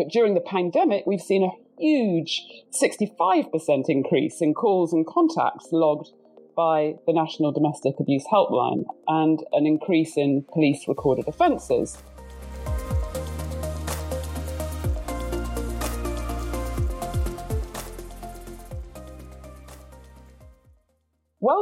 But during the pandemic, we've seen a huge 65% increase in calls and contacts logged by the National Domestic Abuse Helpline and an increase in police recorded offences.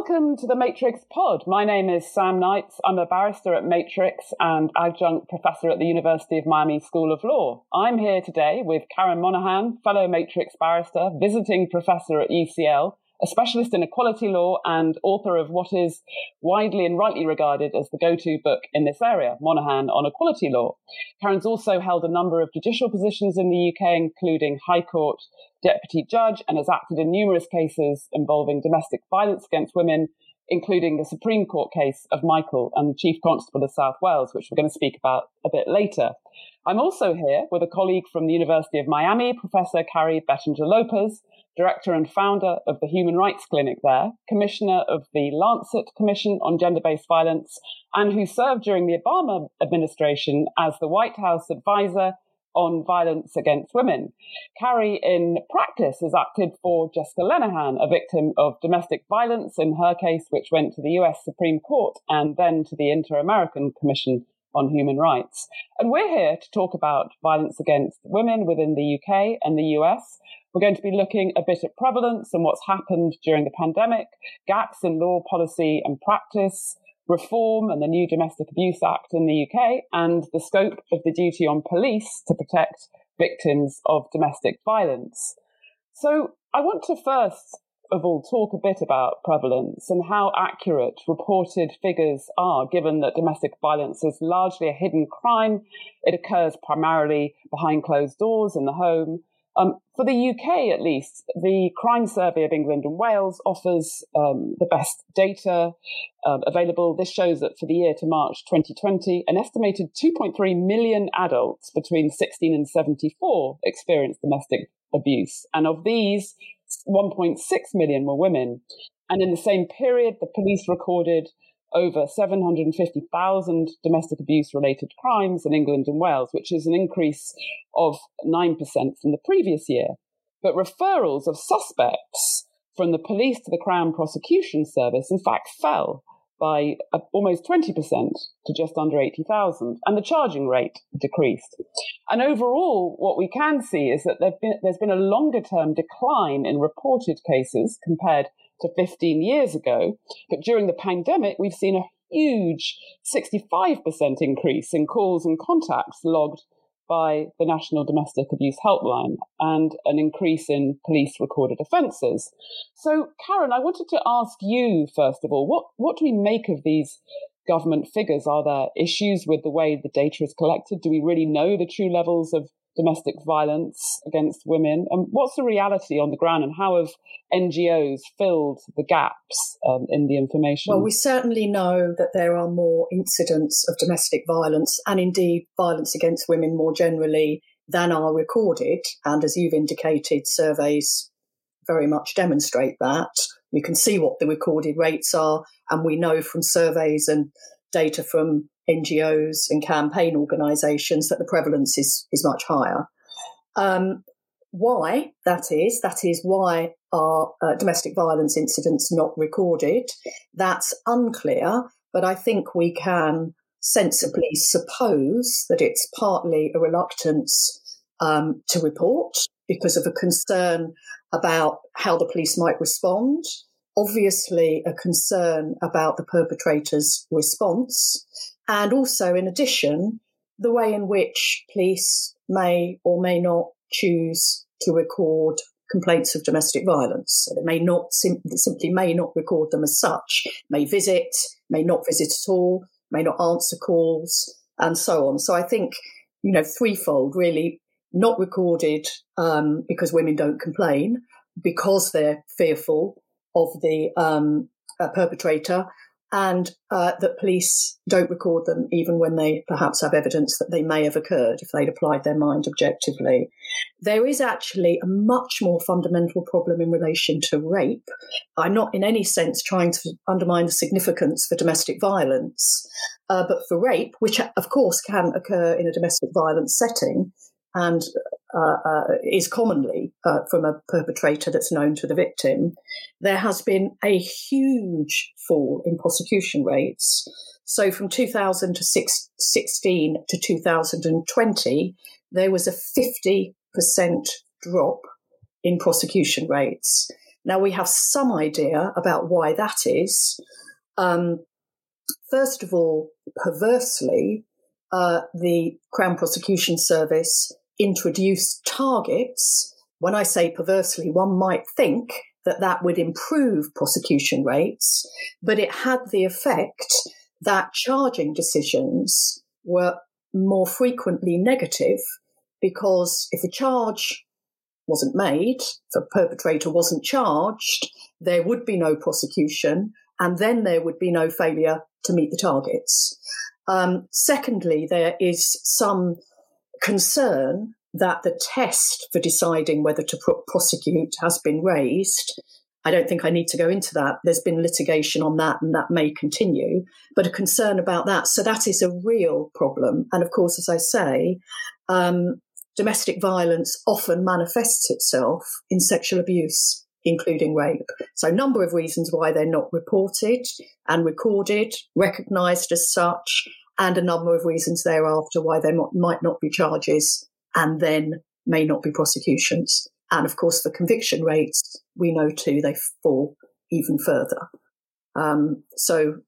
Welcome to the Matrix Pod. My name is Sam Knights. I'm a barrister at Matrix and adjunct professor at the University of Miami School of Law. I'm here today with Karon Monaghan, fellow Matrix barrister, visiting professor at UCL, a specialist in equality law and author of what is widely and rightly regarded as the go-to book in this area, Monaghan on Equality Law. Karon's also held a number of judicial positions in the UK, including High Court Deputy Judge, and has acted in numerous cases involving domestic violence against women, including the Supreme Court case of Michael and the Chief Constable of South Wales, which we're going to speak about a bit later. I'm also here with a colleague from the University of Miami, Professor Carrie Bettinger Lopez, director and founder of the Human Rights Clinic there, commissioner of the Lancet Commission on Gender Based Violence, and who served during the Obama administration as the White House advisor on violence against women. Carrie, in practice, has acted for Jessica Lenahan, a victim of domestic violence in her case, which went to the US Supreme Court and then to the Inter American Commission on Human Rights. And we're here to talk about violence against women within the UK and the US we're going to be looking a bit at prevalence and what's happened during the pandemic, gaps in law policy and practice, reform and the new Domestic Abuse Act in the UK, and the scope of the duty on police to protect victims of domestic violence. So I want to first of all talk a bit about prevalence and how accurate reported figures are, given that domestic violence is largely a hidden crime. It occurs primarily behind closed doors in the home. Um, for the UK, at least, the Crime Survey of England and Wales offers um, the best data uh, available. This shows that for the year to March 2020, an estimated 2.3 million adults between 16 and 74 experienced domestic abuse. And of these, 1.6 million were women. And in the same period, the police recorded over 750,000 domestic abuse related crimes in England and Wales, which is an increase of 9% from the previous year. But referrals of suspects from the police to the Crown Prosecution Service, in fact, fell by uh, almost 20% to just under 80,000, and the charging rate decreased. And overall, what we can see is that been, there's been a longer term decline in reported cases compared to 15 years ago. But during the pandemic, we've seen a huge 65% increase in calls and contacts logged by the National Domestic Abuse Helpline and an increase in police recorded offences. So, Karon, I wanted to ask you, first of all, what, what do we make of these government figures? Are there issues with the way the data is collected? Do we really know the true levels of domestic violence against women. And what's the reality on the ground, and how have NGOs filled the gaps um, in the information? Well, we certainly know that there are more incidents of domestic violence and indeed violence against women more generally than are recorded. And as you've indicated, surveys very much demonstrate that. You can see what the recorded rates are, and we know from surveys and data from NGOs and campaign organisations that the prevalence is, is much higher. Um, why that is, that is why are uh, domestic violence incidents not recorded? That's unclear, but I think we can sensibly suppose that it's partly a reluctance um, to report because of a concern about how the police might respond. Obviously, a concern about the perpetrator's response and also, in addition, the way in which police may or may not choose to record complaints of domestic violence. So they may not sim- simply may not record them as such, may visit, may not visit at all, may not answer calls, and so on. So I think you know threefold really not recorded um, because women don't complain because they're fearful of the um, uh, perpetrator and uh, that police don't record them even when they perhaps have evidence that they may have occurred if they'd applied their mind objectively. There is actually a much more fundamental problem in relation to rape. I'm not in any sense trying to undermine the significance for domestic violence, uh, but for rape, which of course can occur in a domestic violence setting, and uh, uh, is commonly uh, from a perpetrator that's known to the victim, there has been a huge fall in prosecution rates. So from 2016 to 2020, there was a 50% drop in prosecution rates. Now we have some idea about why that is. Um, first of all, perversely, uh, the Crown Prosecution Service introduced targets. When I say perversely, one might think that that would improve prosecution rates, but it had the effect that charging decisions were more frequently negative because if a charge wasn't made, if a perpetrator wasn't charged, there would be no prosecution and then there would be no failure to meet the targets. Um, secondly, there is some concern that the test for deciding whether to prosecute has been raised. I don't think I need to go into that. There's been litigation on that, and that may continue, but a concern about that. So that is a real problem. And of course, as I say, um, domestic violence often manifests itself in sexual abuse, including rape. So, a number of reasons why they're not reported and recorded, recognised as such, and a number of reasons thereafter why there might not be charges and then may not be prosecutions. And of course, the conviction rates, we know too, they fall even further. Um, so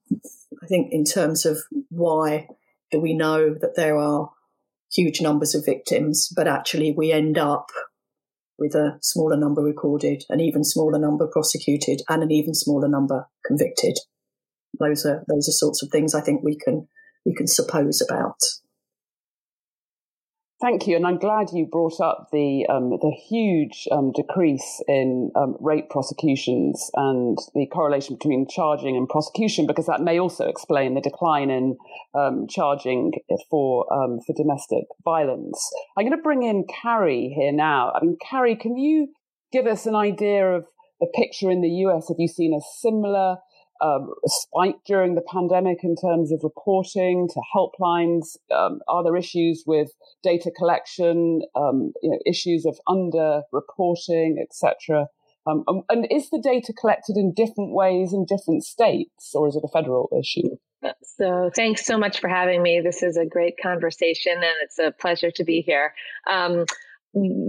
I think in terms of why do we know that there are huge numbers of victims, but actually we end up with a smaller number recorded, an even smaller number prosecuted, and an even smaller number convicted. Those are those are sorts of things I think we can we can suppose about. Thank you, and I'm glad you brought up the um, the huge um, decrease in um, rape prosecutions and the correlation between charging and prosecution, because that may also explain the decline in um, charging for um, for domestic violence. I'm going to bring in Carrie here now. I mean, Carrie, can you give us an idea of the picture in the US? Have you seen a similar um, spike during the pandemic in terms of reporting to helplines? Um, are there issues with data collection, um, you know, issues of under-reporting, etc.? Um, and is the data collected in different ways in different states, or is it a federal issue? So, thanks so much for having me. This is a great conversation, and it's a pleasure to be here. Um,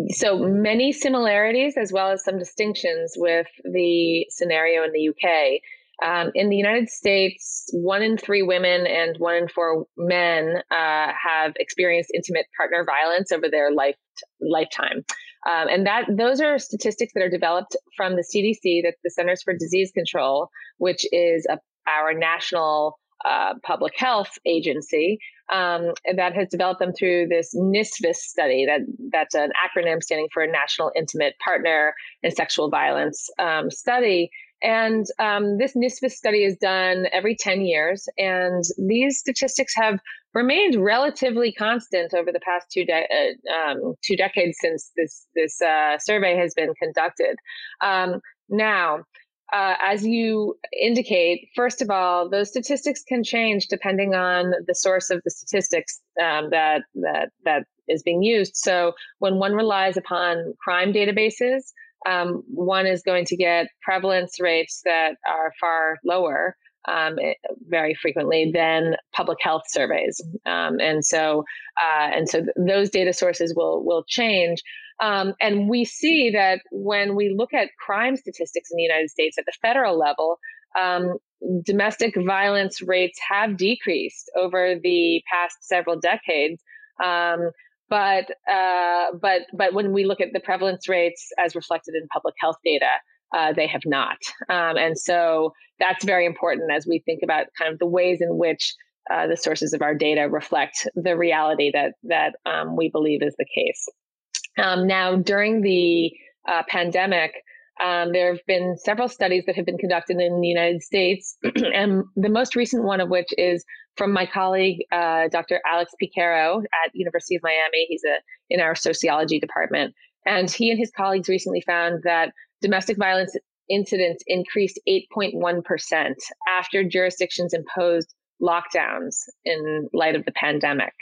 so many similarities as well as some distinctions with the scenario in the UK. Um, in the United States, one in three women and one in four men uh, have experienced intimate partner violence over their life lifetime, um, and that those are statistics that are developed from the CDC, that's the Centers for Disease Control, which is a, our national uh, public health agency um, that has developed them through this NISVS study. That that's an acronym standing for National Intimate Partner and Sexual Violence um, Study. And um, this NISVS study is done every 10 years, and these statistics have remained relatively constant over the past two, de- uh, um, two decades since this, this uh, survey has been conducted. Um, now, uh, as you indicate, first of all, those statistics can change depending on the source of the statistics um, that that that is being used. So when one relies upon crime databases, um, one is going to get prevalence rates that are far lower um, eh, very frequently than public health surveys, um, and so uh, and so th- those data sources will will change. Um, and we see that when we look at crime statistics in the United States at the federal level, um, domestic violence rates have decreased over the past several decades. But uh, but but when we look at the prevalence rates as reflected in public health data, uh, they have not, um, and so that's very important as we think about kind of the ways in which uh, the sources of our data reflect the reality that that um, we believe is the case. Um, now, during the uh, pandemic, um, there have been several studies that have been conducted in the United States, and the most recent one of which is from my colleague, uh, Dr. Alex Piquero at University of Miami. He's a, in our sociology department. And he and his colleagues recently found that domestic violence incidents increased 8.1% after jurisdictions imposed lockdowns in light of the pandemic.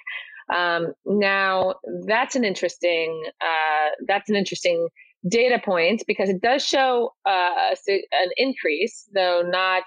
Um, now, that's an interesting uh, that's an interesting data point because it does show uh, an increase, though not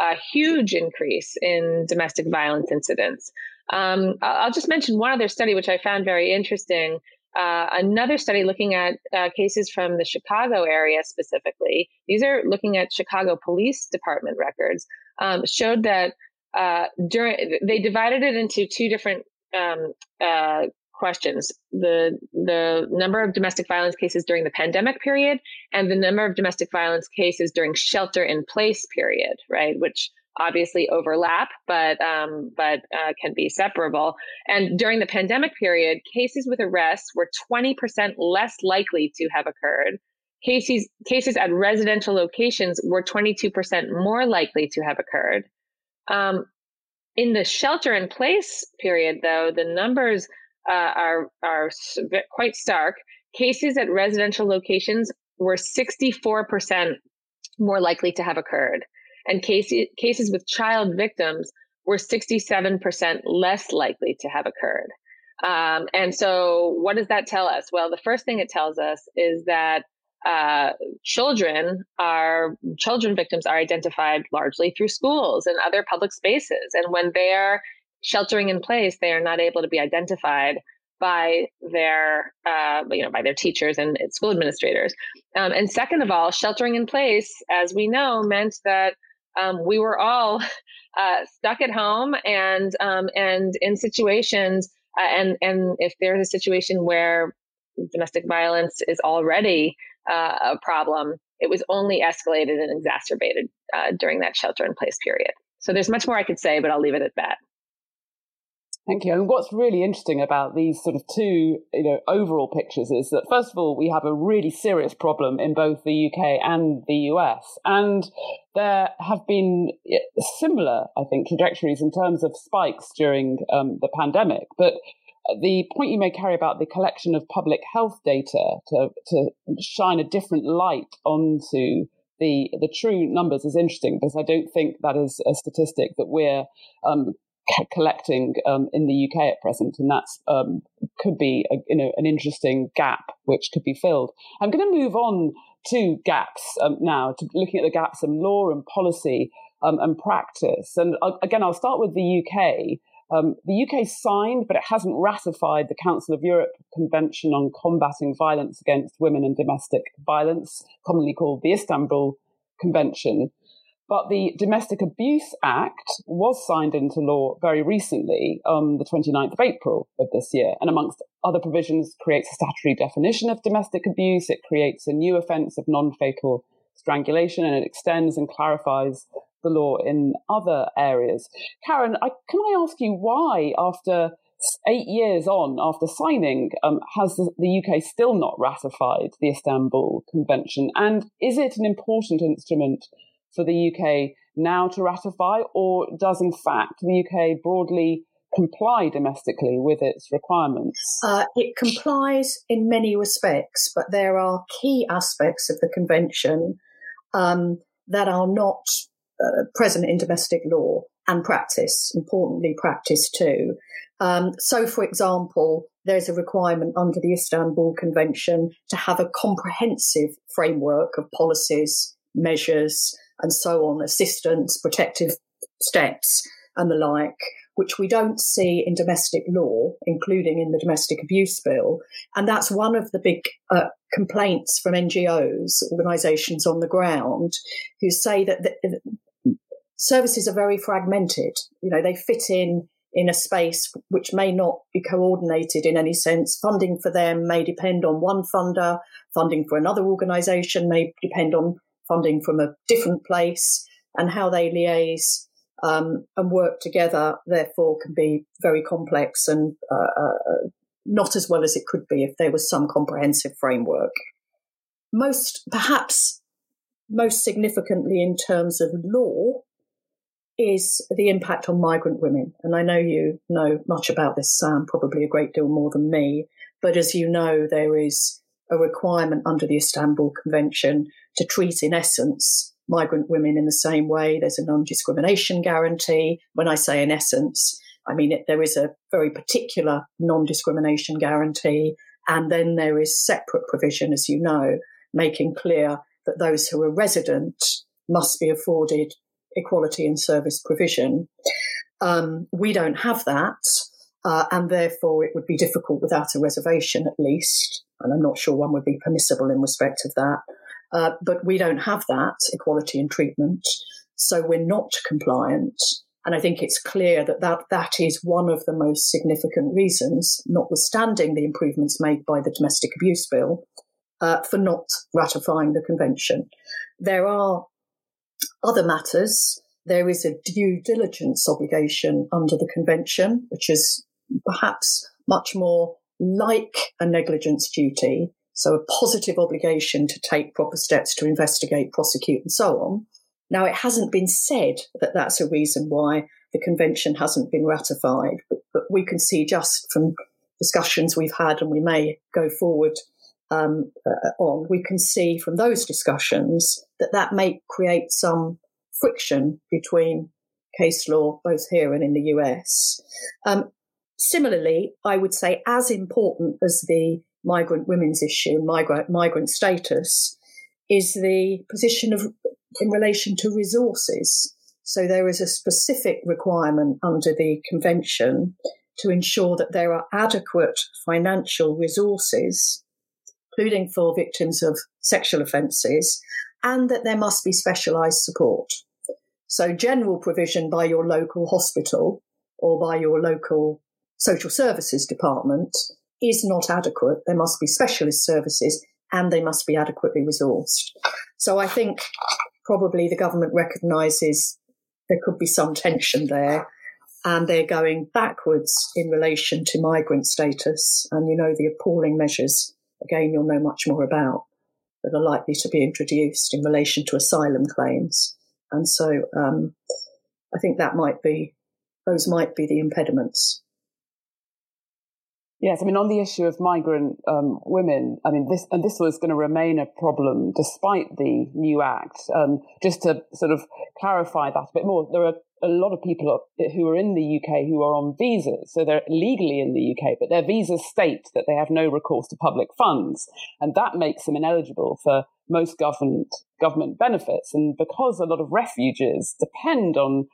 a huge increase in domestic violence incidents. Um, I'll just mention one other study which I found very interesting. Uh, another study looking at uh, cases from the Chicago area specifically. These are looking at Chicago Police Department records. Um, showed that uh, during they divided it into two different um, uh, questions. The the number of domestic violence cases during the pandemic period and the number of domestic violence cases during shelter in place period right which obviously overlap but um, but uh, can be separable. And during the pandemic period cases with arrests were 20% less likely to have occurred. Cases cases at residential locations were 22% more likely to have occurred. Um, in the shelter in place period though the numbers uh, are are quite stark. Cases at residential locations were 64% more likely to have occurred, and cases cases with child victims were 67% less likely to have occurred. Um, and so, what does that tell us? Well, the first thing it tells us is that uh, children are children victims are identified largely through schools and other public spaces, and when they are sheltering in place, they are not able to be identified by their uh, you know by their teachers and school administrators. Um, and second of all, sheltering in place, as we know, meant that um, we were all uh, stuck at home and um, and in situations uh, and and if there's a situation where domestic violence is already uh, a problem, it was only escalated and exacerbated uh, during that shelter in place period. So there's much more I could say, but I'll leave it at that. Thank you. And what's really interesting about these sort of two, you know, overall pictures is that first of all, we have a really serious problem in both the UK and the US. And there have been similar, I think, trajectories in terms of spikes during um, the pandemic. But the point you may carry about the collection of public health data to, to shine a different light onto the the true numbers is interesting because I don't think that is a statistic that we're um, collecting um, in the UK at present, and that's um, could be a, you know an interesting gap which could be filled. I'm going to move on to gaps um, now, to looking at the gaps in law and policy um, and practice. And uh, again, I'll start with the UK. Um, the UK signed, but it hasn't ratified the Council of Europe Convention on Combating Violence Against Women and Domestic Violence, commonly called the Istanbul Convention. But the Domestic Abuse Act was signed into law very recently, on the 29th of April of this year, and amongst other provisions, creates a statutory definition of domestic abuse. It creates a new offence of non-fatal strangulation, and it extends and clarifies the law in other areas. Karon, I, can I ask you why, after eight years on after signing, um, has the, UK still not ratified the Istanbul Convention? And is it an important instrument for the UK now to ratify, or does in fact the UK broadly comply domestically with its requirements? Uh, it complies in many respects, but there are key aspects of the convention um, that are not uh, present in domestic law and practice, importantly, practice too. Um, so, for example, there's a requirement under the Istanbul Convention to have a comprehensive framework of policies, measures, and so on, assistance, protective steps, and the like, which we don't see in domestic law, including in the domestic abuse bill. And that's one of the big uh, complaints from NGOs, organisations on the ground, who say that the, services are very fragmented. You know, they fit in in a space which may not be coordinated in any sense. Funding for them may depend on one funder, funding for another organisation may depend on funding from a different place, and how they liaise um, and work together, therefore, can be very complex and uh, uh, not as well as it could be if there was some comprehensive framework. Most, perhaps, most significantly in terms of law, is the impact on migrant women. And I know you know much about this, Sam, probably a great deal more than me. But as you know, there is a requirement under the Istanbul Convention to treat, in essence, migrant women in the same way. There's a non discrimination guarantee. When I say in essence, I mean, it, there is a very particular non discrimination guarantee, and then there is separate provision, as you know, making clear that those who are resident must be afforded equality in service provision. Um, we don't have that, uh, and therefore it would be difficult without a reservation at least. And I'm not sure one would be permissible in respect of that. Uh, but we don't have that equality in treatment, so we're not compliant. And I think it's clear that, that that is one of the most significant reasons, notwithstanding the improvements made by the Domestic Abuse Bill, uh, for not ratifying the convention. There are other matters. There is a due diligence obligation under the convention, which is perhaps much more like a negligence duty. So a positive obligation to take proper steps to investigate, prosecute, and so on. Now, it hasn't been said that that's a reason why the convention hasn't been ratified, but, but we can see just from discussions we've had, and we may go forward um, uh, on, we can see from those discussions that that may create some friction between case law, both here and in the US. Um, similarly, I would say as important as the migrant women's issue, migrant, migrant status, is the position of in relation to resources. So there is a specific requirement under the convention to ensure that there are adequate financial resources, including for victims of sexual offences, and that there must be specialised support. So general provision by your local hospital or by your local social services department is not adequate. There must be specialist services and they must be adequately resourced. So I think probably the government recognises there could be some tension there and they're going backwards in relation to migrant status. And you know, the appalling measures, again, you'll know much more about, that are likely to be introduced in relation to asylum claims. And so um, I think that might be, those might be the impediments. Yes, I mean, on the issue of migrant um, women, I mean, this and this was going to remain a problem despite the new act. Um, just to sort of clarify that a bit more, there are a lot of people who are in the UK who are on visas, so they're legally in the UK, but their visas state that they have no recourse to public funds, and that makes them ineligible for most government government benefits. And because a lot of refugees depend on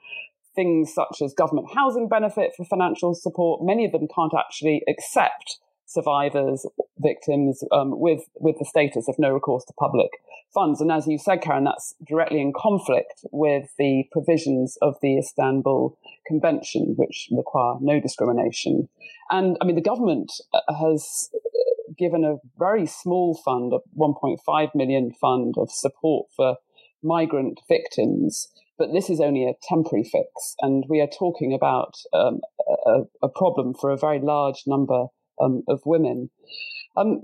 things such as government housing benefit for financial support. Many of them can't actually accept survivors, victims um, with with the status of no recourse to public funds. And as you said, Karon, that's directly in conflict with the provisions of the Istanbul Convention, which require no discrimination. And I mean, the government uh, has given a very small fund, a 1.5 million fund of support for migrant victims but this is only a temporary fix, and we are talking about um, a, a, problem for a very large number um, of women. Um,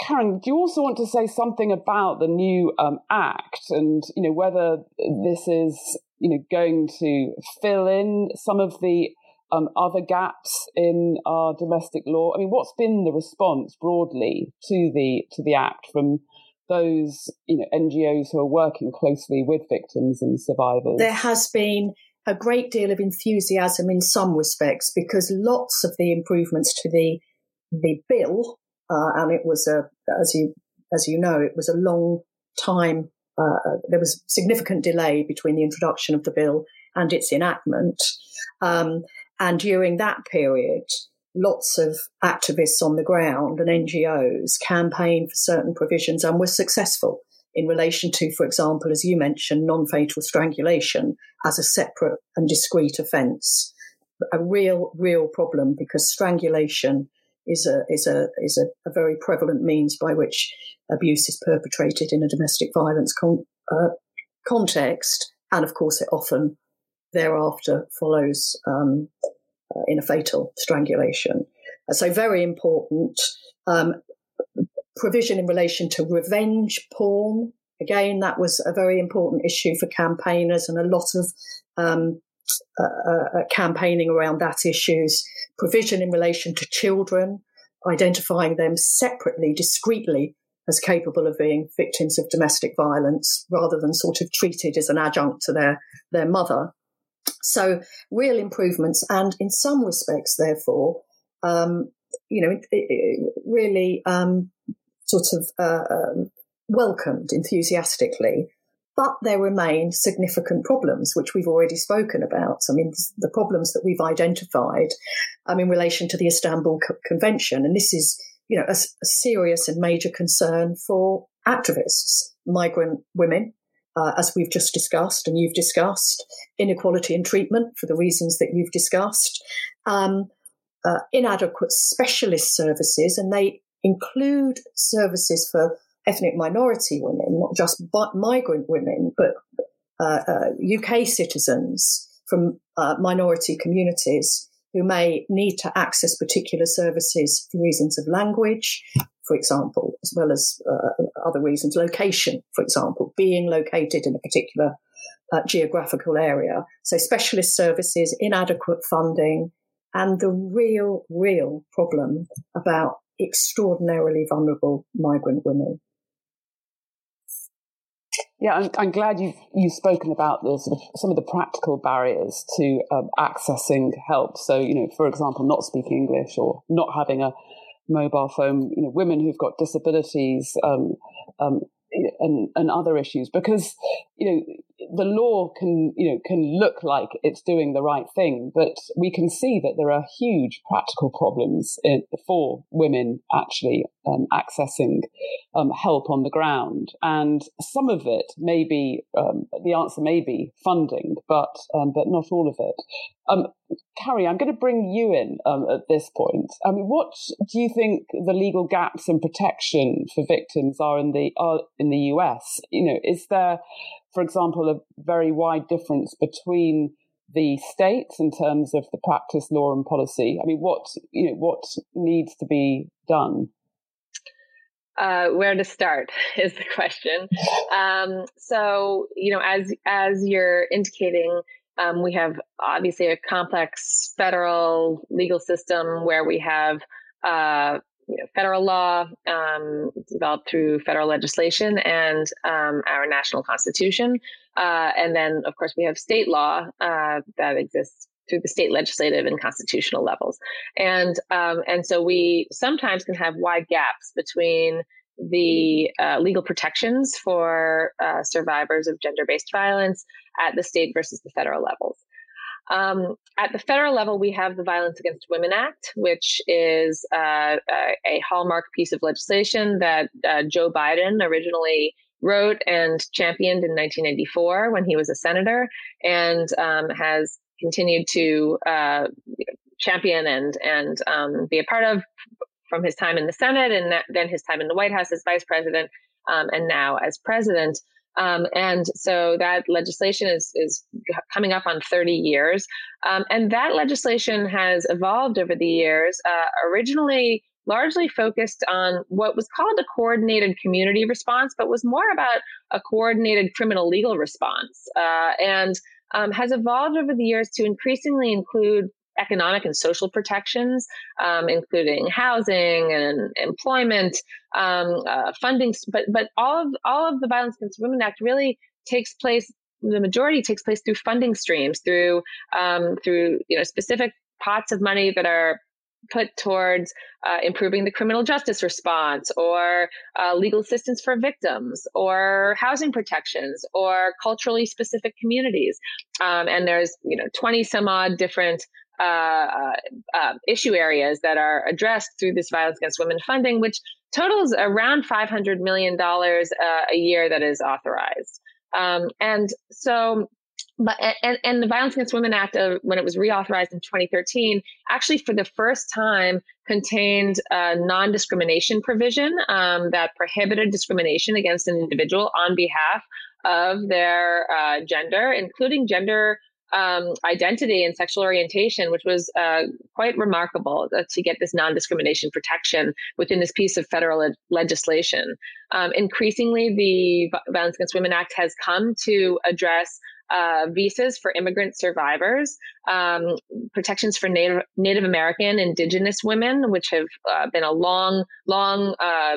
Karon, do you also want to say something about the new um, act and you know whether this is you know going to fill in some of the um, other gaps in our domestic law? I mean, what's been the response broadly to the to the act from those you know NGOs who are working closely with victims and survivors? There has been a great deal of enthusiasm in some respects because lots of the improvements to the the bill, uh, and it was a as you as you know, it was a long time. Uh, there was significant delay between the introduction of the bill and its enactment, um, and during that period, lots of activists on the ground and NGOs campaigned for certain provisions and were successful in relation to, for example, as you mentioned, non fatal strangulation as a separate and discrete offence. A real, real problem because strangulation is a is a is a, a, very prevalent means by which abuse is perpetrated in a domestic violence con- uh, context, and of course, it often thereafter follows um, uh, in a fatal strangulation. Uh, so, very important. Um, provision in relation to revenge porn. Again, that was a very important issue for campaigners and a lot of um, uh, uh, campaigning around that issues. Provision in relation to children, identifying them separately, discreetly as capable of being victims of domestic violence rather than sort of treated as an adjunct to their, their mother. So, real improvements, and in some respects, therefore, um, you know, it, it really um, sort of uh, um, welcomed enthusiastically. But there remain significant problems, which we've already spoken about. I mean, the problems that we've identified um, in relation to the Istanbul Co- Convention. And this is, you know, a, a, serious and major concern for activists, migrant women, uh, as we've just discussed and you've discussed, inequality in treatment for the reasons that you've discussed, um, uh, inadequate specialist services, and they include services for ethnic minority women, not just migrant women, but uh, uh, UK citizens from uh, minority communities who may need to access particular services for reasons of language, for example, as well as uh, other reasons, location, for example, being located in a particular uh, geographical area. So specialist services, inadequate funding, and the real, real problem about extraordinarily vulnerable migrant women. Yeah, I'm, I'm glad you've, you've spoken about the some of the practical barriers to um, accessing help. So, you know, for example, not speaking English or not having a mobile phone, you know, women who've got disabilities, um, um, and, and other issues because you know the law can you know can look like it's doing the right thing but we can see that there are huge practical problems in, for women actually um, accessing um, help on the ground and some of it may be um, the answer may be funding but um, but not all of it um, Carrie, I'm going to bring you in um, at this point. I mean, what do you think the legal gaps in protection for victims are in the are in the US? You know, is there, for example, a very wide difference between the states in terms of the practice, law, and policy? I mean, what you know, what needs to be done? Uh, where to start is the question. Um, so, you know, as as you're indicating, um, we have obviously a complex federal legal system where we have uh, you know, federal law um, developed through federal legislation and um, our national constitution. Uh, and then, of course, we have state law uh, that exists through the state legislative and constitutional levels. And, um, and so we sometimes can have wide gaps between the uh, legal protections for uh, survivors of gender based violence at the state versus the federal levels. Um, at the federal level, we have the Violence Against Women Act, which is uh, a, hallmark piece of legislation that uh, Joe Biden originally wrote and championed in 1994 when he was a senator, and um, has continued to uh, champion and and um, be a part of from his time in the Senate and then his time in the White House as vice president um, and now as president. Um, and so that legislation is, is coming up on 30 years. Um, and that legislation has evolved over the years, uh, originally largely focused on what was called a coordinated community response, but was more about a coordinated criminal legal response. Uh, and um, has evolved over the years to increasingly include economic and social protections, um, including housing and employment, um, uh, funding. But but all of all of the Violence Against Women Act really takes place. The majority takes place through funding streams, through um, through you know specific pots of money that are put towards uh, improving the criminal justice response or uh, legal assistance for victims or housing protections or culturally specific communities um, and there's you know 20 some odd different uh, uh, uh, issue areas that are addressed through this violence against women funding, which totals around $500 million uh, a year that is authorized. Um, and so, but and, and the Violence Against Women Act, uh, when it was reauthorized in 2013, actually for the first time contained a non-discrimination provision um, that prohibited discrimination against an individual on behalf of their uh, gender, including gender um, identity and sexual orientation, which was uh, quite remarkable uh, to get this non discrimination protection within this piece of federal le- legislation. Um, increasingly, the Violence Against Women Act has come to address uh, visas for immigrant survivors, um, protections for Native, Native American, Indigenous women, which have uh, been a long, long uh,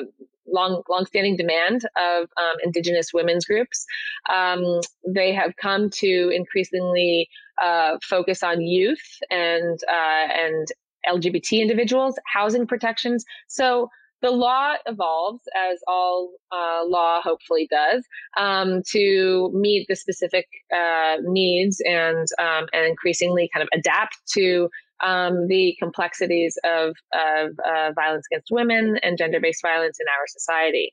long long-standing demand of um, indigenous women's groups. Um, they have come to increasingly uh, focus on youth and uh, and LGBT individuals, housing protections. So the law evolves as all uh, law hopefully does um, to meet the specific uh, needs and um, and increasingly kind of adapt to um, the complexities of, of uh, violence against women and gender-based violence in our society.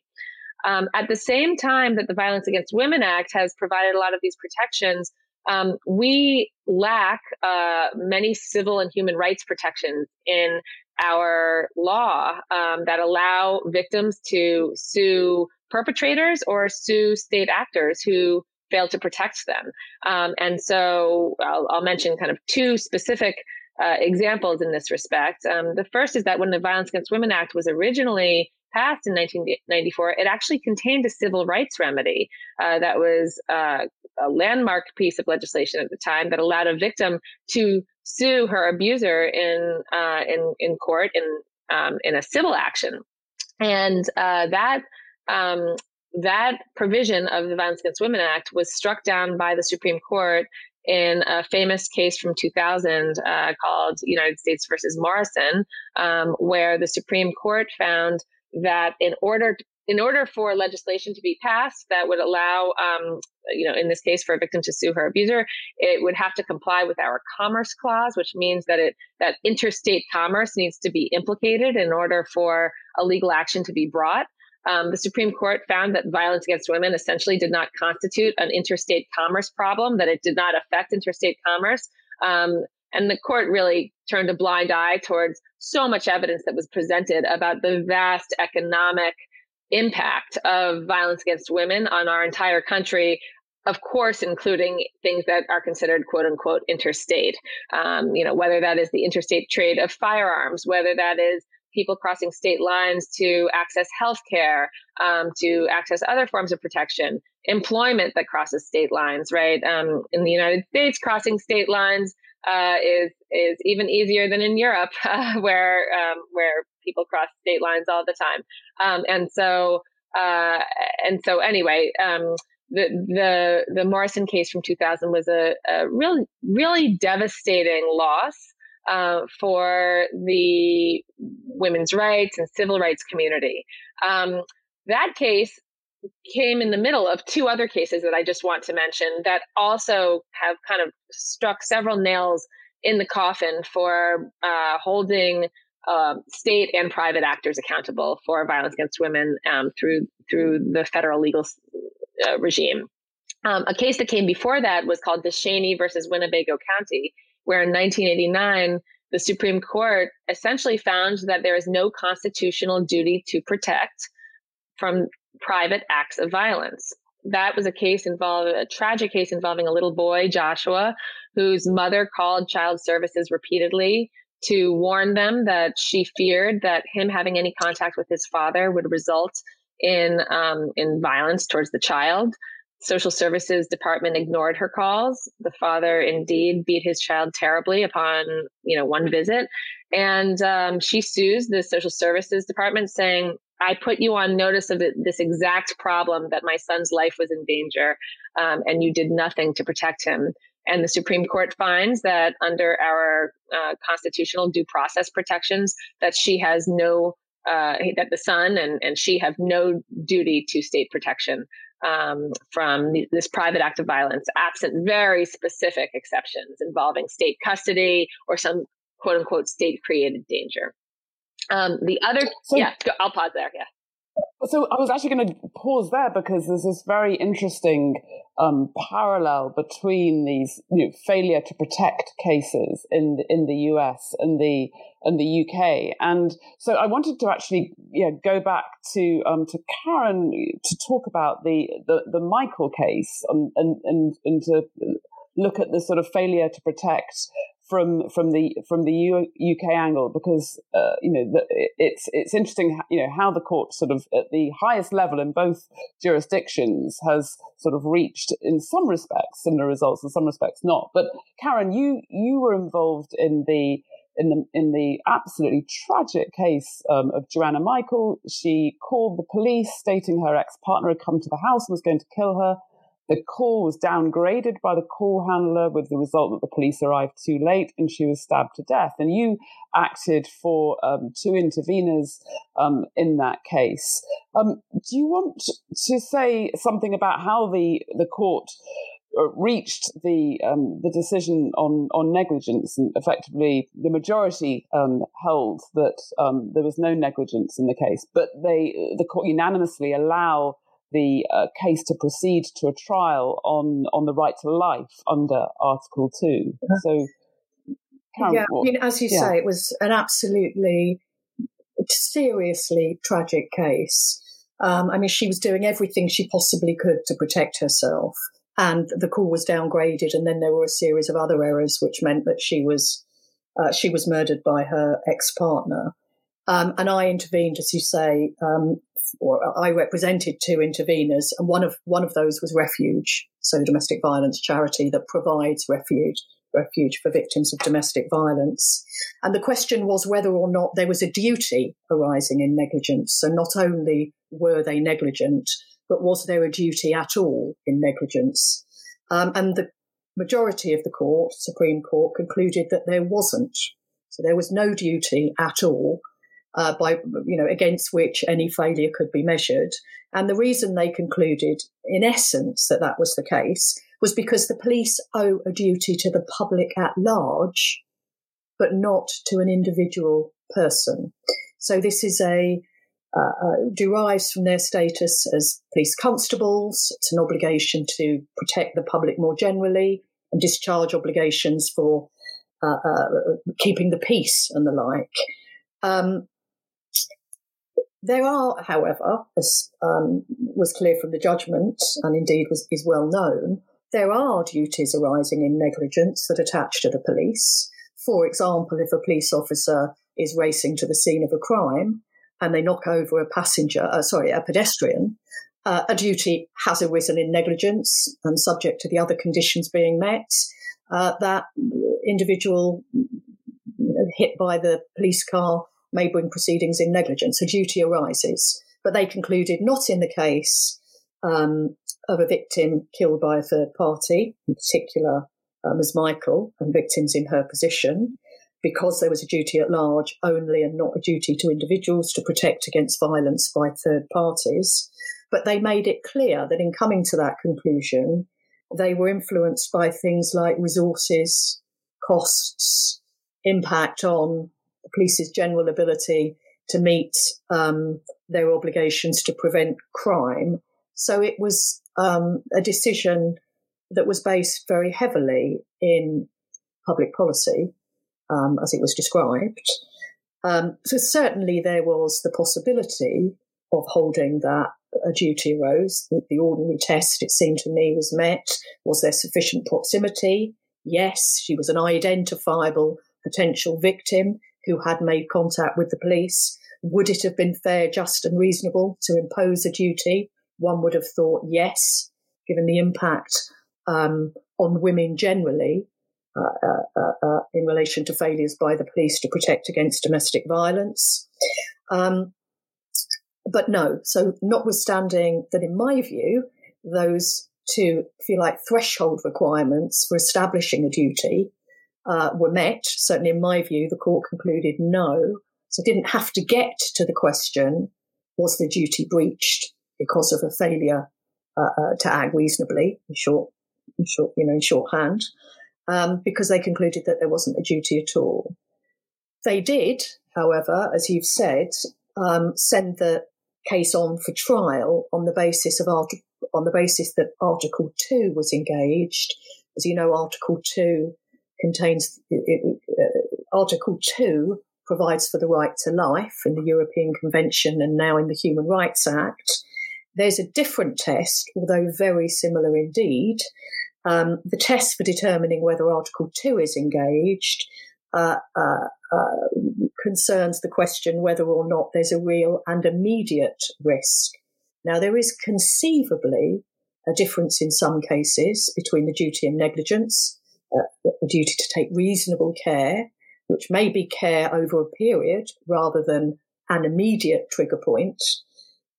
Um, at the same time that the Violence Against Women Act has provided a lot of these protections, um, we lack uh, many civil and human rights protections in our law um, that allow victims to sue perpetrators or sue state actors who fail to protect them. Um, and so I'll, I'll, mention kind of two specific uh, examples in this respect. Um, the first is that when the Violence Against Women Act was originally passed in 1994, it actually contained a civil rights remedy uh, that was uh, a landmark piece of legislation at the time that allowed a victim to sue her abuser in uh, in in court in um, in a civil action, and uh, that. Um, that provision of the Violence Against Women Act was struck down by the Supreme Court in a famous case from 2000 uh, called United States versus Morrison, um, where the Supreme Court found that in order in order for legislation to be passed that would allow, um, you know, in this case, for a victim to sue her abuser, it would have to comply with our commerce clause, which means that it that interstate commerce needs to be implicated in order for a legal action to be brought. Um, the Supreme Court found that violence against women essentially did not constitute an interstate commerce problem, that it did not affect interstate commerce. Um, and the court really turned a blind eye towards so much evidence that was presented about the vast economic impact of violence against women on our entire country of course, including things that are considered quote unquote interstate. Um, you know, whether that is the interstate trade of firearms, whether that is people crossing state lines to access health care, um, to access other forms of protection, employment that crosses state lines, right? Um, in the United States, crossing state lines uh, is is even easier than in Europe, uh, where um, where people cross state lines all the time. Um, and so uh, and so anyway, um, the the the Morrison case from 2000 was a, a really really devastating loss uh, for the women's rights and civil rights community. Um, that case came in the middle of two other cases that I just want to mention that also have kind of struck several nails in the coffin for uh, holding uh, state and private actors accountable for violence against women um, through through the federal legal uh, regime. Um, a case that came before that was called DeShaney versus Winnebago County, where in 1989 the Supreme Court essentially found that there is no constitutional duty to protect from private acts of violence. That was a case involving a tragic case involving a little boy, Joshua, whose mother called child services repeatedly to warn them that she feared that him having any contact with his father would result in um, in violence towards the child. Social services department ignored her calls. The father indeed beat his child terribly upon you know one visit, and um, she sues the social services department saying I put you on notice of this exact problem that my son's life was in danger, um, and you did nothing to protect him. And the Supreme Court finds that under our uh, constitutional due process protections, that she has no, uh, that the son and, and she have no duty to state protection um, from this private act of violence, absent very specific exceptions involving state custody or some quote unquote state created danger. Um, the other, so, yeah, I'll pause there. Yeah. So I was actually going to pause there because there's this very interesting um, parallel between these you know, failure to protect cases in the, in the US and the and the UK, and so I wanted to actually yeah go back to um, to Karon to talk about the the, the Michael case and, and and and to look at the sort of failure to protect from from the from the UK angle because uh, you know the, it's it's interesting you know how the court sort of at the highest level in both jurisdictions has sort of reached in some respects similar results in some respects not but Karon you you were involved in the in the in the absolutely tragic case um, of Joanna Michael. She called the police, stating her ex partner had come to the house and was going to kill her. The call was downgraded by the call handler with the result that the police arrived too late and she was stabbed to death. And you acted for um, two interveners um, in that case. Um, do you want to say something about how the, the court uh, reached the um, the decision on on negligence, and effectively the majority um, held that um, there was no negligence in the case, but they the court unanimously allow the uh, case to proceed to a trial on on the right to life under Article Two. So, Karon, yeah, I mean, as you yeah. say, it was an absolutely seriously tragic case. Um, I mean, she was doing everything she possibly could to protect herself and the call was downgraded. And then there were a series of other errors, which meant that she was uh, she was murdered by her ex partner. Um, and I intervened, as you say, um, or I represented two interveners, and one of one of those was Refuge, so domestic violence charity that provides refuge refuge for victims of domestic violence. And the question was whether or not there was a duty arising in negligence. So not only were they negligent, but was there a duty at all in negligence? Um, and the majority of the court, Supreme Court, concluded that there wasn't. So there was no duty at all, uh, by you know against which any failure could be measured. And the reason they concluded, in essence, that that was the case was because the police owe a duty to the public at large, but not to an individual person. So this is a uh, uh, derives from their status as police constables. It's an obligation to protect the public more generally and discharge obligations for uh, uh keeping the peace and the like. Um, there are, however, as um, was clear from the judgment and indeed was, is well known, there are duties arising in negligence that attach to the police. For example, if a police officer is racing to the scene of a crime, and they knock over a passenger, uh, sorry, a pedestrian, uh, a duty has arisen in negligence and subject to the other conditions being met, uh, that individual hit by the police car may bring proceedings in negligence. A duty arises. But they concluded not in the case um, of a victim killed by a third party, in particular um, as Michael and victims in her position, because there was a duty at large only and not a duty to individuals to protect against violence by third parties. But they made it clear that in coming to that conclusion, they were influenced by things like resources, costs, impact on the police's general ability to meet um, their obligations to prevent crime. So it was um, a decision that was based very heavily in public policy um, as it was described. Um, so certainly there was the possibility of holding that a duty arose. The ordinary test, it seemed to me, was met. Was there sufficient proximity? Yes, she was an identifiable potential victim who had made contact with the police. Would it have been fair, just, and reasonable to impose a duty? One would have thought yes, given the impact um, on women generally uh, uh, uh, in relation to failures by the police to protect against domestic violence. Um, but no, so notwithstanding that, in my view, those two, if you like, threshold requirements for establishing a duty uh, were met. Certainly, in my view, the court concluded no. So, it didn't have to get to the question was the duty breached because of a failure uh, uh, to act reasonably, in short, in short, you know, in shorthand um, because they concluded that there wasn't a duty at all. They did, however, as you've said, um, send the case on for trial on the basis of on the basis that Article Two was engaged. As you know, Article Two contains it, uh, Article Two provides for the right to life in the European Convention and now in the Human Rights Act. There's a different test, although very similar indeed, um, the test for determining whether Article 2 is engaged uh, uh, uh, concerns the question whether or not there's a real and immediate risk. Now, there is conceivably a difference in some cases between the duty and negligence, uh, the duty to take reasonable care which may be care over a period rather than an immediate trigger point.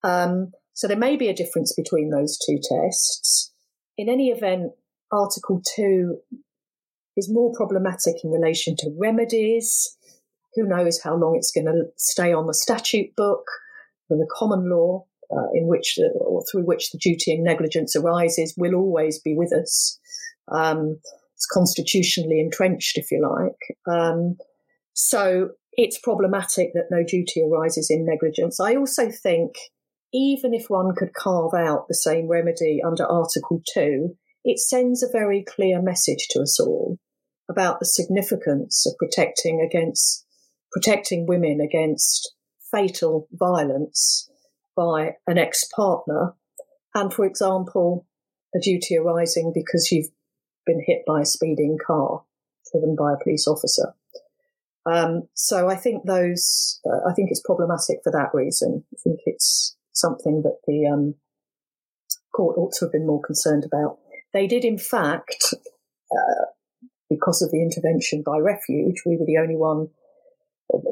Um, so there may be a difference between those two tests. In any event, Article 2 is more problematic in relation to remedies. Who knows how long it's going to stay on the statute book the common law uh, in which the, or through which the duty and negligence arises will always be with us. Um, it's constitutionally entrenched, if you like. Um, so it's problematic that no duty arises in negligence. I also think even if one could carve out the same remedy under Article 2, it sends a very clear message to us all about the significance of protecting against protecting women against fatal violence by an ex-partner and for example a duty arising because you've been hit by a speeding car driven by a police officer. Um, so I think those uh, I think it's problematic for that reason. I think it's something that the um, court ought to have been more concerned about. They did in fact uh, because of the intervention by refuge, we were the only one,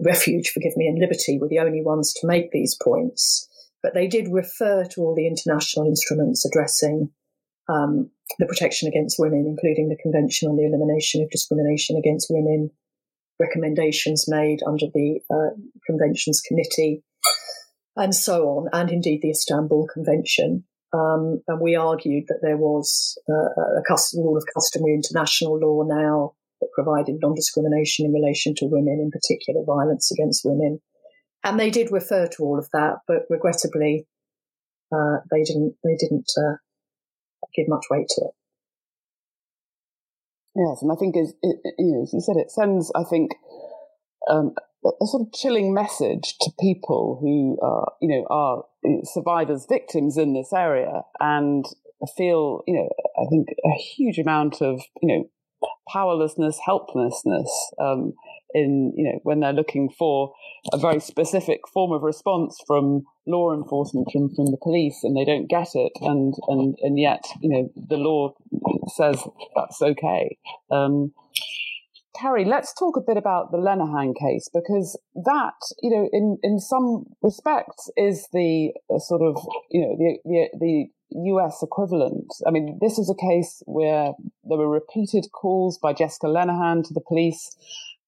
refuge, forgive me, and liberty were the only ones to make these points. But they did refer to all the international instruments addressing um, the protection against women, including the Convention on the Elimination of Discrimination Against Women, recommendations made under the uh, Conventions Committee, and so on, and indeed the Istanbul Convention. Um, and we argued that there was uh, a custom, rule of customary international law now that provided non-discrimination in relation to women, in particular violence against women. And they did refer to all of that, but regrettably, uh, they didn't. They didn't uh, give much weight to it. Yes, and I think as, you know, as you said, it sends, I think, um, a sort of chilling message to people who are, you know, are survivors, victims in this area, and feel, you know, I think a huge amount of, you know, powerlessness, helplessness um, in, you know, when they're looking for a very specific form of response from law enforcement, from, from the police, and they don't get it, and and and yet, you know, the law says that's okay. Um, Carrie, let's talk a bit about the Lenahan case because that, you know, in, in some respects is the uh, sort of, you know, the, the, the US equivalent. I mean, this is a case where there were repeated calls by Jessica Lenahan to the police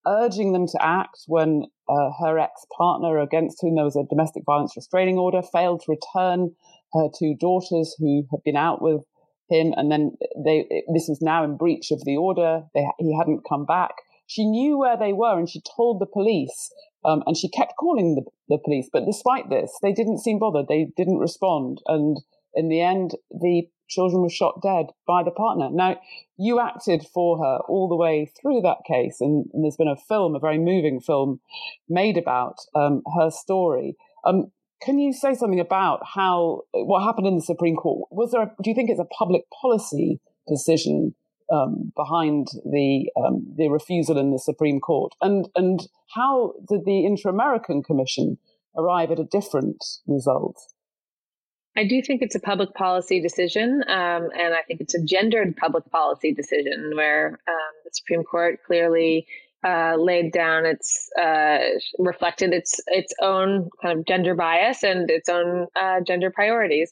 urging them to act when uh, her ex partner, against whom there was a domestic violence restraining order, failed to return her two daughters who had been out with him, and then they this was now in breach of the order. They, he hadn't come back. She knew where they were, and she told the police. Um, and she kept calling the, the police, but despite this, they didn't seem bothered. They didn't respond, and in the end, the children were shot dead by the partner. Now, you acted for her all the way through that case, and, and there's been a film, a very moving film, made about um, her story. Um, can you say something about how what happened in the Supreme Court? Was there? A, do you think it's a public policy decision um, behind the um, the refusal in the Supreme Court, and and how did the Inter American Commission arrive at a different result? I do think it's a public policy decision, um, and I think it's a gendered public policy decision where um, the Supreme Court clearly uh, laid down its uh, reflected its its own kind of gender bias and its own uh, gender priorities.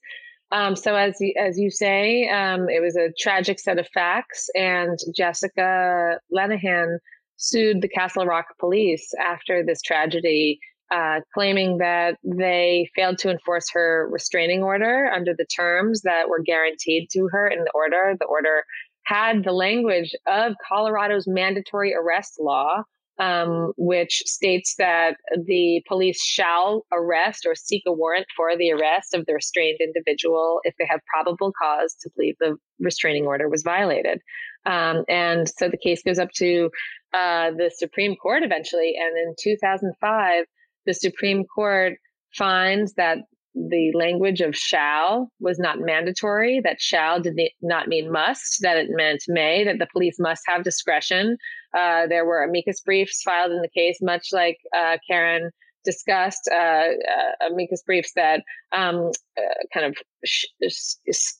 Um, so as as you say, um, it was a tragic set of facts, and Jessica Lenahan sued the Castle Rock police after this tragedy, uh, claiming that they failed to enforce her restraining order under the terms that were guaranteed to her in the order. The order had the language of Colorado's mandatory arrest law, um, which states that the police shall arrest or seek a warrant for the arrest of the restrained individual if they have probable cause to believe the restraining order was violated. Um, and so the case goes up to uh, the Supreme Court eventually. And in 2005, the Supreme Court finds that the language of shall was not mandatory, that shall did not mean must, that it meant may, that the police must have discretion. Uh, there were amicus briefs filed in the case, much like uh, Karon discussed, uh, uh, amicus briefs that um, uh, kind of sh- sh-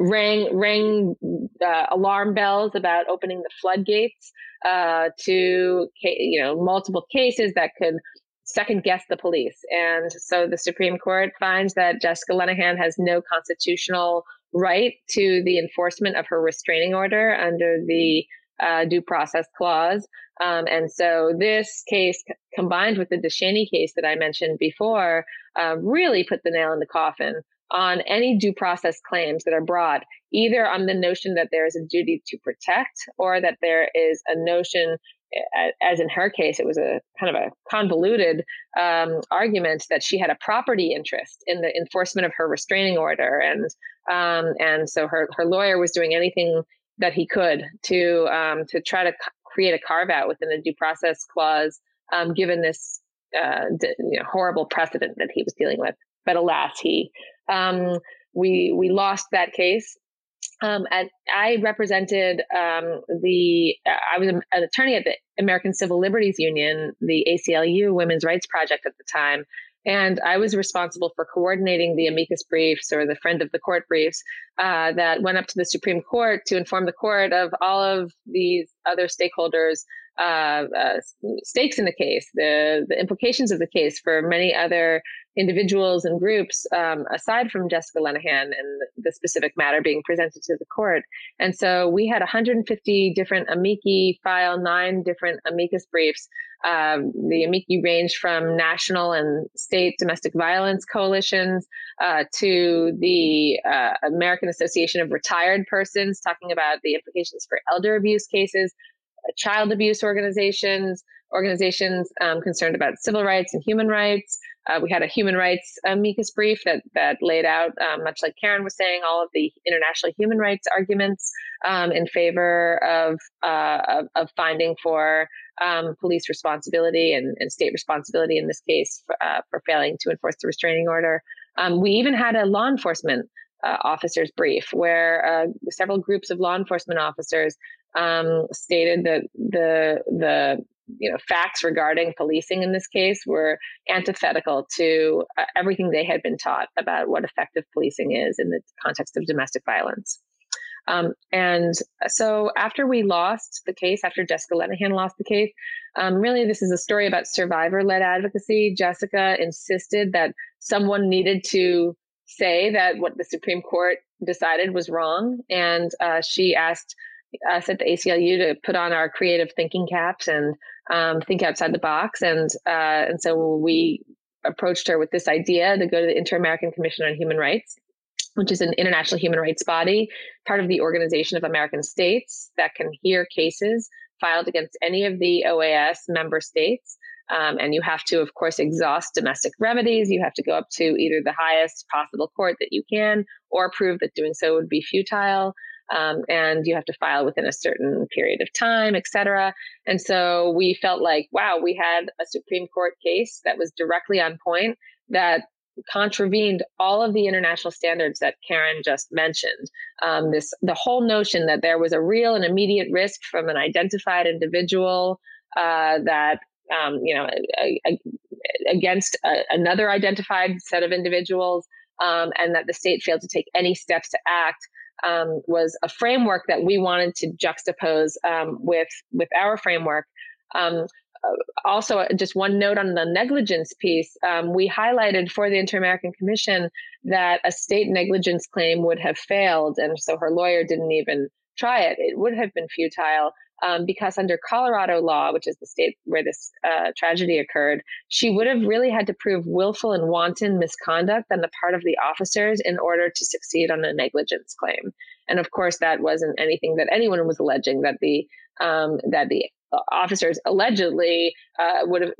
rang rang uh, alarm bells about opening the floodgates to you know multiple cases that could second guess the police. And so the Supreme Court finds that Jessica Lenahan has no constitutional right to the enforcement of her restraining order under the uh, due process clause. Um, and so this case, combined with the DeShaney case that I mentioned before, uh, really put the nail in the coffin on any due process claims that are brought, either on the notion that there is a duty to protect or that there is a notion as in her case, it was a kind of a convoluted um, argument that she had a property interest in the enforcement of her restraining order, and um, and so her her lawyer was doing anything that he could to um, to try to create a carve out within the due process clause, um, given this uh, you know, horrible precedent that he was dealing with. But alas, he um, we we lost that case um, and I represented um, the, I was an attorney at the American Civil Liberties Union, the ACLU Women's Rights Project at the time. And I was responsible for coordinating the amicus briefs or the friend of the court briefs uh, that went up to the Supreme Court to inform the court of all of these other stakeholders' uh, uh, stakes in the case, the the implications of the case for many other individuals and groups um, aside from Jessica Lenahan and the specific matter being presented to the court. And so we had 150 different amici file nine different amicus briefs. Um, the amici range from national and state domestic violence coalitions uh, to the uh, American Association of Retired Persons, talking about the implications for elder abuse cases, child abuse organizations, organizations um, concerned about civil rights and human rights. Uh, we had a human rights amicus brief that that laid out, um, much like Karon was saying, all of the international human rights arguments um, in favor of, uh, of, finding for um, police responsibility and, and, state responsibility in this case for, uh, for failing to enforce the restraining order. Um, we even had a law enforcement uh, officers brief where uh, several groups of law enforcement officers um, stated that the the you know facts regarding policing in this case were antithetical to uh, everything they had been taught about what effective policing is in the context of domestic violence. Um, and so after we lost the case, after Jessica Lenahan lost the case, um, really this is a story about survivor-led advocacy. Jessica insisted that someone needed to say that what the Supreme Court decided was wrong, and uh, she asked us at the ACLU to put on our creative thinking caps and um, think outside the box. And uh, and so we approached her with this idea to go to the Inter American Commission on Human Rights, which is an international human rights body, part of the Organization of American States that can hear cases filed against any of the OAS member states. Um, and you have to, of course, exhaust domestic remedies. You have to go up to either the highest possible court that you can or prove that doing so would be futile um, and you have to file within a certain period of time, et cetera. And so we felt like, wow, we had a Supreme Court case that was directly on point that contravened all of the international standards that Karon just mentioned. Um, this the whole notion that there was a real and immediate risk from an identified individual uh, that um, you know a, a, against a, another identified set of individuals, um, and that the state failed to take any steps to act um, was a framework that we wanted to juxtapose um, with with our framework. Um, uh, also, just one note on the negligence piece, um, we highlighted for the Inter American Commission that a state negligence claim would have failed, and so her lawyer didn't even try it. It would have been futile um, because under Colorado law, which is the state where this uh, tragedy occurred, she would have really had to prove willful and wanton misconduct on the part of the officers in order to succeed on a negligence claim. And of course, that wasn't anything that anyone was alleging that the um, that the officers allegedly uh, would have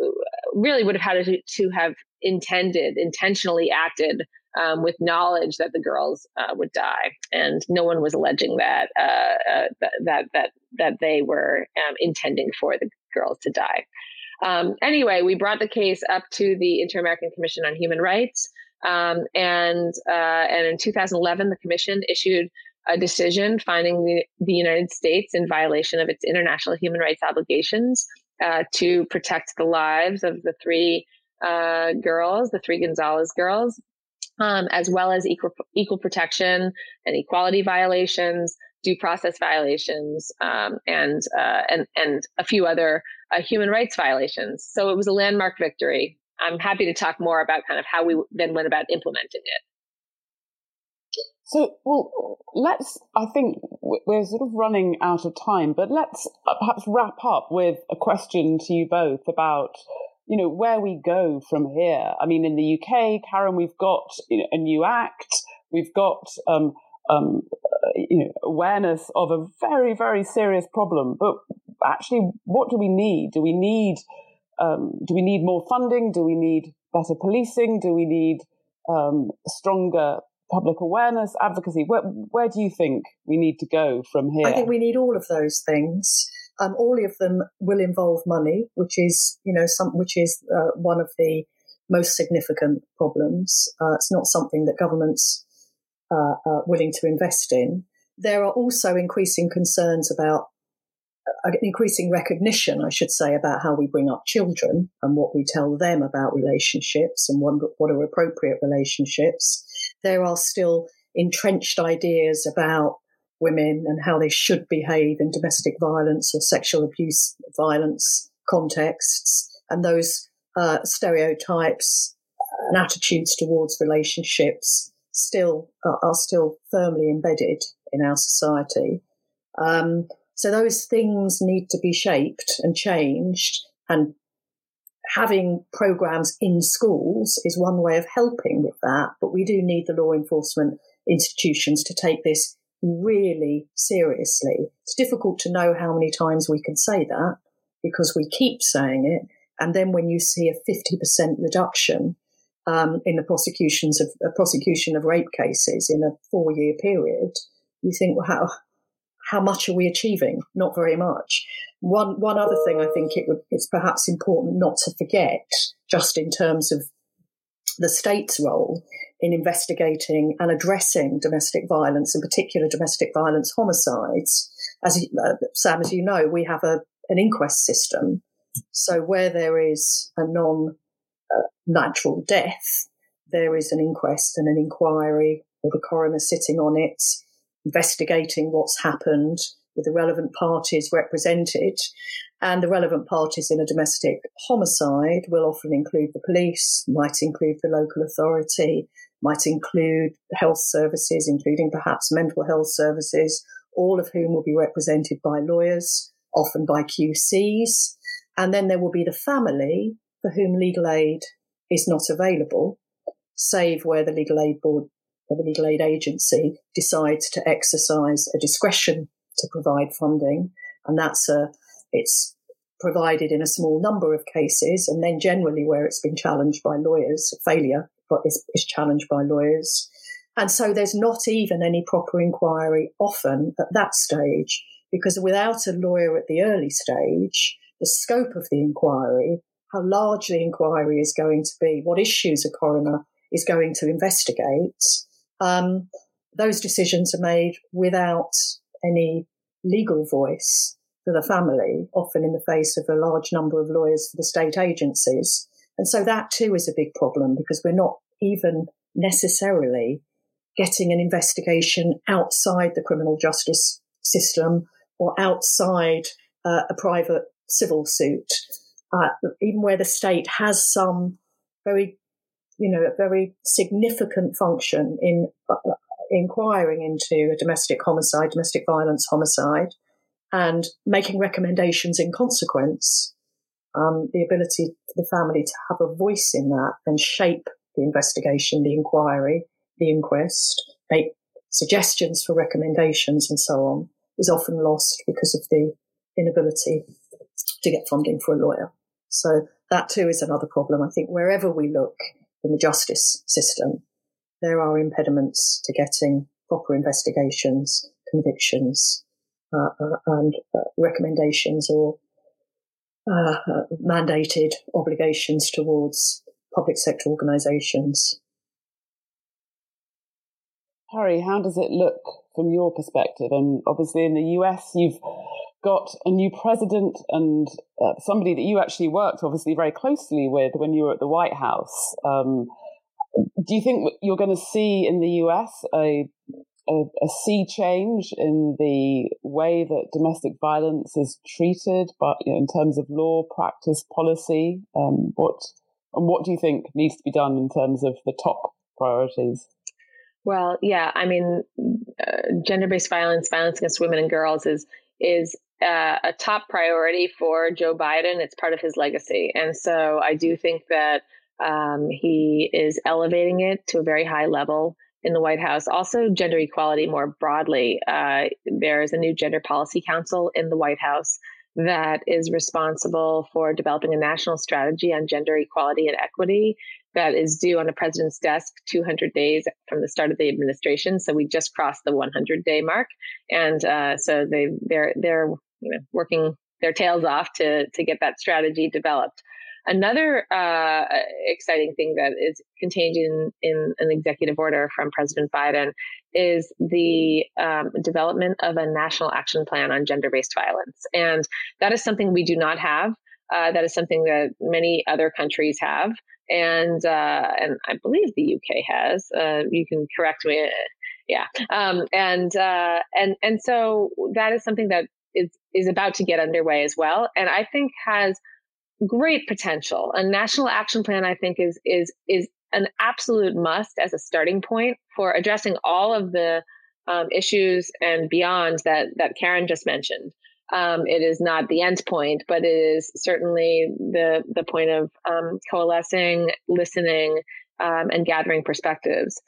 really would have had to, to have intended, intentionally acted um, with knowledge that the girls uh, would die, and no one was alleging that uh, uh, that that that they were um, intending for the girls to die. Um, anyway, we brought the case up to the Inter American Commission on Human Rights, um, and uh, and in 2011, the commission issued a decision finding the, the United States in violation of its international human rights obligations uh, to protect the lives of the three uh, girls, the three Gonzales girls, um, as well as equal, equal protection and equality violations, due process violations, um, and, uh, and, and a few other uh, human rights violations. So it was a landmark victory. I'm happy to talk more about kind of how we then went about implementing it. So, well, let's, I think we're sort of running out of time, but let's uh, perhaps wrap up with a question to you both about, you know, where we go from here. I mean, in the UK, Karon, we've got you know, a new act, we've got, um, um, uh, you know, awareness of a very, very serious problem. But actually, what do we need? Do we need, um, do we need more funding? Do we need better policing? Do we need um, stronger public awareness, advocacy? Where, where do you think we need to go from here? I think we need all of those things. Um, all of them will involve money, which is, you know, some, which is uh, one of the most significant problems. Uh, it's not something that governments uh, are willing to invest in. There are also increasing concerns about an increasing recognition, I should say, about how we bring up children and what we tell them about relationships and what are appropriate relationships. There are still entrenched ideas about women and how they should behave in domestic violence or sexual abuse violence contexts. And those uh, stereotypes and attitudes towards relationships still uh, are still firmly embedded in our society. Um, so those things need to be shaped and changed and having programs in schools is one way of helping with that, but we do need the law enforcement institutions to take this really seriously. It's difficult to know how many times we can say that because we keep saying it. And then when you see a 50% reduction um, in the prosecutions of uh, prosecution of rape cases in a four year period, you think, well, how, how much are we achieving? Not very much. One one other thing I think it would it's perhaps important not to forget, just in terms of the state's role in investigating and addressing domestic violence, in particular domestic violence homicides. As uh, Sam, as you know, we have a an inquest system. So where there is a non uh, natural death, there is an inquest and an inquiry with a coroner sitting on it investigating what's happened with the relevant parties represented. And the relevant parties in a domestic homicide will often include the police, might include the local authority, might include health services, including perhaps mental health services, all of whom will be represented by lawyers, often by QCs. And then there will be the family for whom legal aid is not available, save where the legal aid board or the legal aid agency decides to exercise a discretion to provide funding, and that's a it's provided in a small number of cases, and then generally where it's been challenged by lawyers, failure is, is challenged by lawyers. And so there's not even any proper inquiry often at that stage, because without a lawyer at the early stage, the scope of the inquiry, how large the inquiry is going to be, what issues a coroner is going to investigate, um, those decisions are made without any legal voice for the family, often in the face of a large number of lawyers for the state agencies. And so that too is a big problem because we're not even necessarily getting an investigation outside the criminal justice system or outside uh, a private civil suit, uh, even where the state has some very you know, very significant function in uh, inquiring into a domestic homicide, domestic violence homicide, and making recommendations in consequence. Um, the ability for the family to have a voice in that and shape the investigation, the inquiry, the inquest, make suggestions for recommendations and so on is often lost because of the inability to get funding for a lawyer. So that too is another problem. I think wherever we look, in the justice system, there are impediments to getting proper investigations, convictions, uh, uh, and uh, recommendations or uh, mandated obligations towards public sector organisations. Carrie, how does it look from your perspective? And obviously, in the US, you've got a new president and uh, somebody that you actually worked obviously very closely with when you were at the White House. Um, do you think you're going to see in the US a, a, a, sea change in the way that domestic violence is treated, but you know, in terms of law, practice, policy? Um, what and what do you think needs to be done in terms of the top priorities? Well, yeah, I mean, uh, gender-based violence, violence against women and girls is is uh, a top priority for Joe Biden. It's part of his legacy, and so I do think that um, he is elevating it to a very high level in the White House. Also, gender equality more broadly. Uh, there is a new Gender Policy Council in the White House that is responsible for developing a national strategy on gender equality and equity that is due on the president's desk 200 days from the start of the administration. So we just crossed the 100 day mark, and uh, so they they're they're you know working their tails off to to get that strategy developed. Another uh, exciting thing that is contained in, in an executive order from President Biden is the um, development of a national action plan on gender based violence. And that is something we do not have. Uh, that is something that many other countries have. And uh, and I believe the UK has. Uh, you can correct me. Yeah. Um, and uh, and and so that is something that is is about to get underway as well. And I think has great potential. A national action plan, I think, is is is an absolute must as a starting point for addressing all of the um, issues and beyond that that Karon just mentioned. Um, it is not the end point, but it is certainly the the point of um, coalescing, listening, um, and gathering perspectives.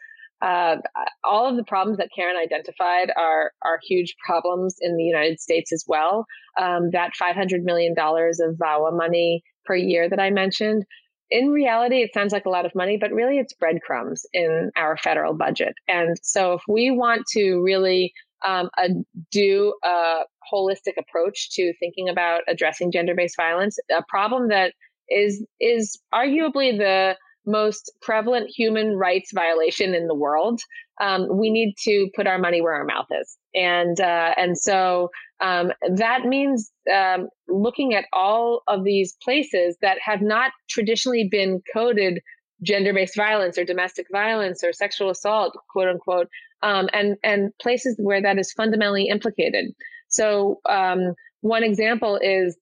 Uh, all of the problems that Karon identified are are huge problems in the United States as well. Um, that five hundred million dollars of VAWA money per year that I mentioned, in reality, it sounds like a lot of money, but really it's breadcrumbs in our federal budget. And so, if we want to really um, a, do a holistic approach to thinking about addressing gender based violence, a problem that is is arguably the most prevalent human rights violation in the world, um, we need to put our money where our mouth is, and uh, and so um, that means um, looking at all of these places that have not traditionally been coded gender-based violence or domestic violence or sexual assault, quote unquote, um, and and places where that is fundamentally implicated. So um, one example is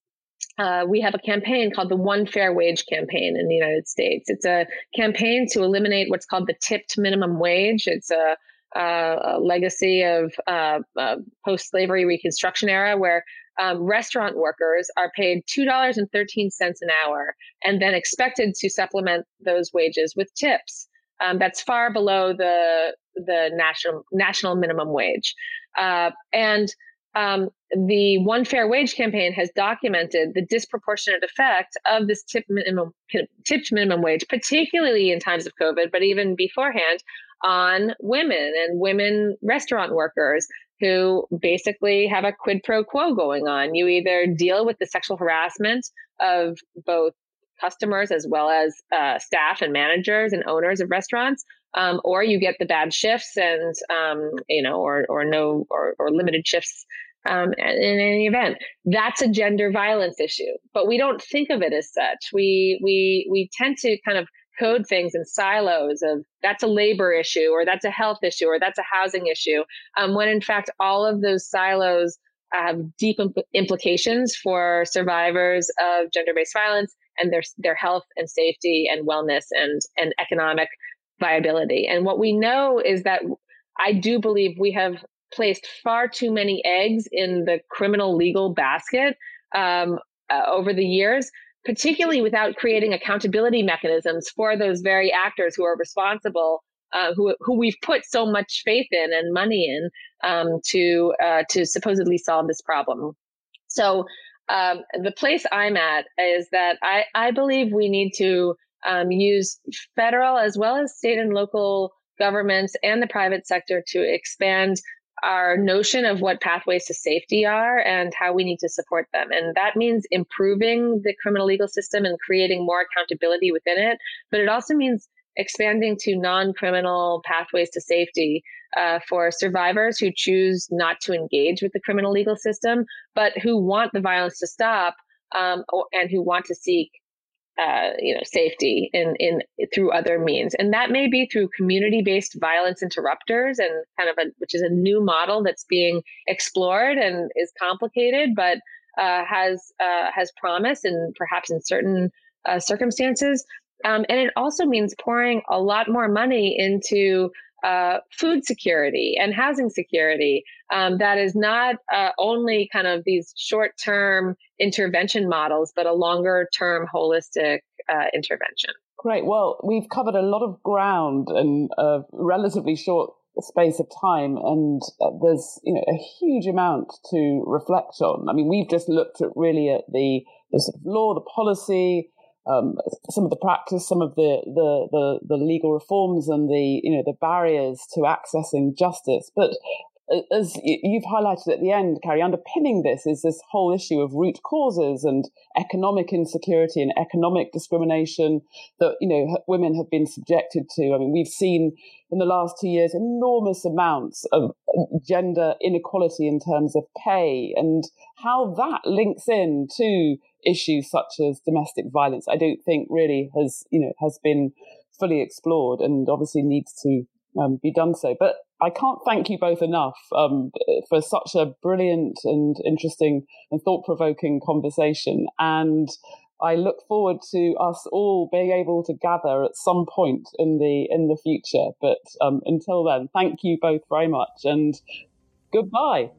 uh, we have a campaign called the One Fair Wage campaign in the United States. It's a campaign to eliminate what's called the tipped minimum wage. It's a, a legacy of uh, uh, post slavery Reconstruction era where um, restaurant workers are paid $2.13 an hour and then expected to supplement those wages with tips. Um, that's far below the the national national minimum wage, uh, and um, the One Fair Wage campaign has documented the disproportionate effect of this tip minimum, tipped minimum wage, particularly in times of COVID, but even beforehand, on women and women restaurant workers who basically have a quid pro quo going on. You either deal with the sexual harassment of both customers as well as uh, staff and managers and owners of restaurants, um, or you get the bad shifts and um, you know, or or no or, or limited shifts um, in any event. That's a gender violence issue, but we don't think of it as such. We we we tend to kind of code things in silos of that's a labor issue or that's a health issue or that's a housing issue, um, when in fact all of those silos have deep imp- implications for survivors of gender-based violence and their their health and safety and wellness and and economic viability. And what we know is that I do believe we have placed far too many eggs in the criminal legal basket um, uh, over the years, particularly without creating accountability mechanisms for those very actors who are responsible, uh, who who we've put so much faith in and money in um, to uh, to supposedly solve this problem. So um, the place I'm at is that I I believe we need to um, use federal as well as state and local governments and the private sector to expand our notion of what pathways to safety are and how we need to support them. And that means improving the criminal legal system and creating more accountability within it. But it also means expanding to non-criminal pathways to safety uh, for survivors who choose not to engage with the criminal legal system, but who want the violence to stop um, and who want to seek uh, you know safety in in through other means. And that may be through community based violence interrupters and kind of a which is a new model that's being explored and is complicated but uh, has uh, has promise and perhaps in certain uh, circumstances. Um, and it also means pouring a lot more money into uh, food security and housing security um, that is not uh, only kind of these short term intervention models, but a longer term holistic uh, intervention. Great. Well, we've covered a lot of ground in a relatively short space of time, and uh, there's you know a huge amount to reflect on. I mean, we've just looked at really at the the sort of law, the policy, um, some of the practice, some of the, the, the, the, legal reforms and the, you know, the barriers to accessing justice. But as you've highlighted at the end, Carrie, underpinning this is this whole issue of root causes and economic insecurity and economic discrimination that, you know, women have been subjected to. I mean, we've seen in the last two years enormous amounts of gender inequality in terms of pay and how that links in to issues such as domestic violence, I don't think really has, you know, has been fully explored and obviously needs to um, be done so. But I can't thank you both enough um, for such a brilliant and interesting and thought provoking conversation. And I look forward to us all being able to gather at some point in the in the future. But um, until then, thank you both very much and goodbye.